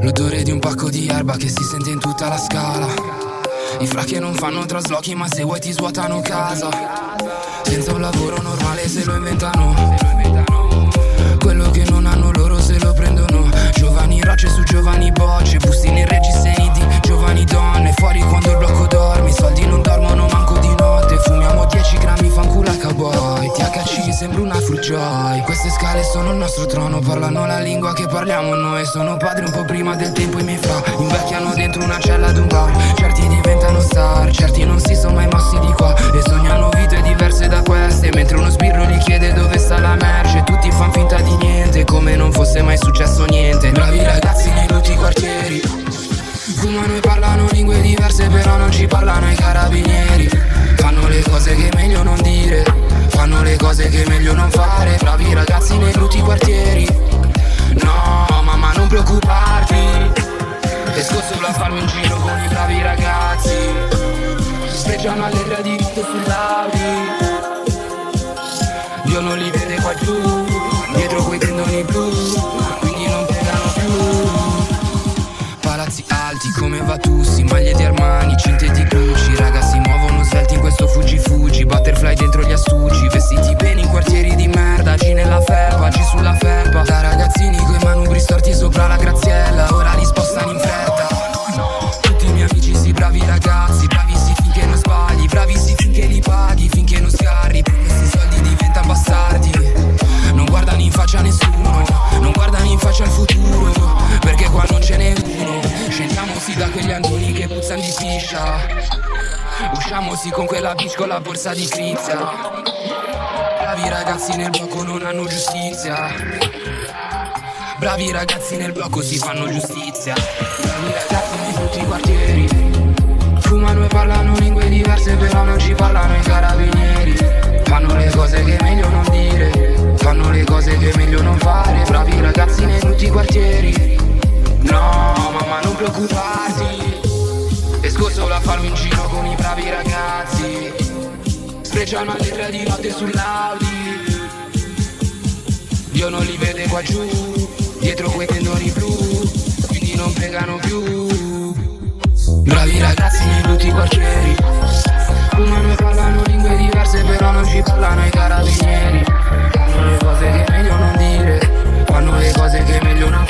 L'odore di un pacco di erba che si sente in tutta la scala. I fra che non fanno traslochi ma se vuoi ti svuotano casa. Senza un lavoro normale se lo inventano. THC sembra una fruit joy. Queste scale sono il nostro trono, parlano la lingua che parliamo noi. Sono padre un po' prima del tempo i miei fra. Invecchiano dentro una cella d'un bar. Certi diventano star, certi non si sono mai mossi di qua. E sognano vite diverse da queste. Mentre uno sbirro gli chiede dove sta la merce. Tutti fan finta di niente, come non fosse mai successo niente. Bravi ragazzi meglio non fare. Bravi ragazzi nei brutti quartieri. No, mamma, non preoccuparti. Esco solo a farmi un giro con i bravi ragazzi. Spreggiano alle tre di notte sull'Audi. Piscia Usciamo sì con quella bitch con la borsa di crizia Bravi ragazzi nel blocco non hanno giustizia. Bravi ragazzi nel blocco si fanno giustizia. Bravi ragazzi di tutti i quartieri. Fumano e parlano lingue diverse però non ci parlano i carabinieri. Fanno le cose che è meglio non dire. Fanno le cose che è meglio non fare. Bravi ragazzi nei tutti i quartieri. No mamma non preoccuparti ragazzi Sprecciano alle tre di notte sull'Audi. Dio non li vede qua giù Dietro quei tendoni blu Quindi non pregano più. Bravi ragazzi nei brutti quartieri. Fumano e parlano lingue diverse però non ci parlano i carabinieri. Fanno le cose che è meglio non dire Fanno le cose che è meglio non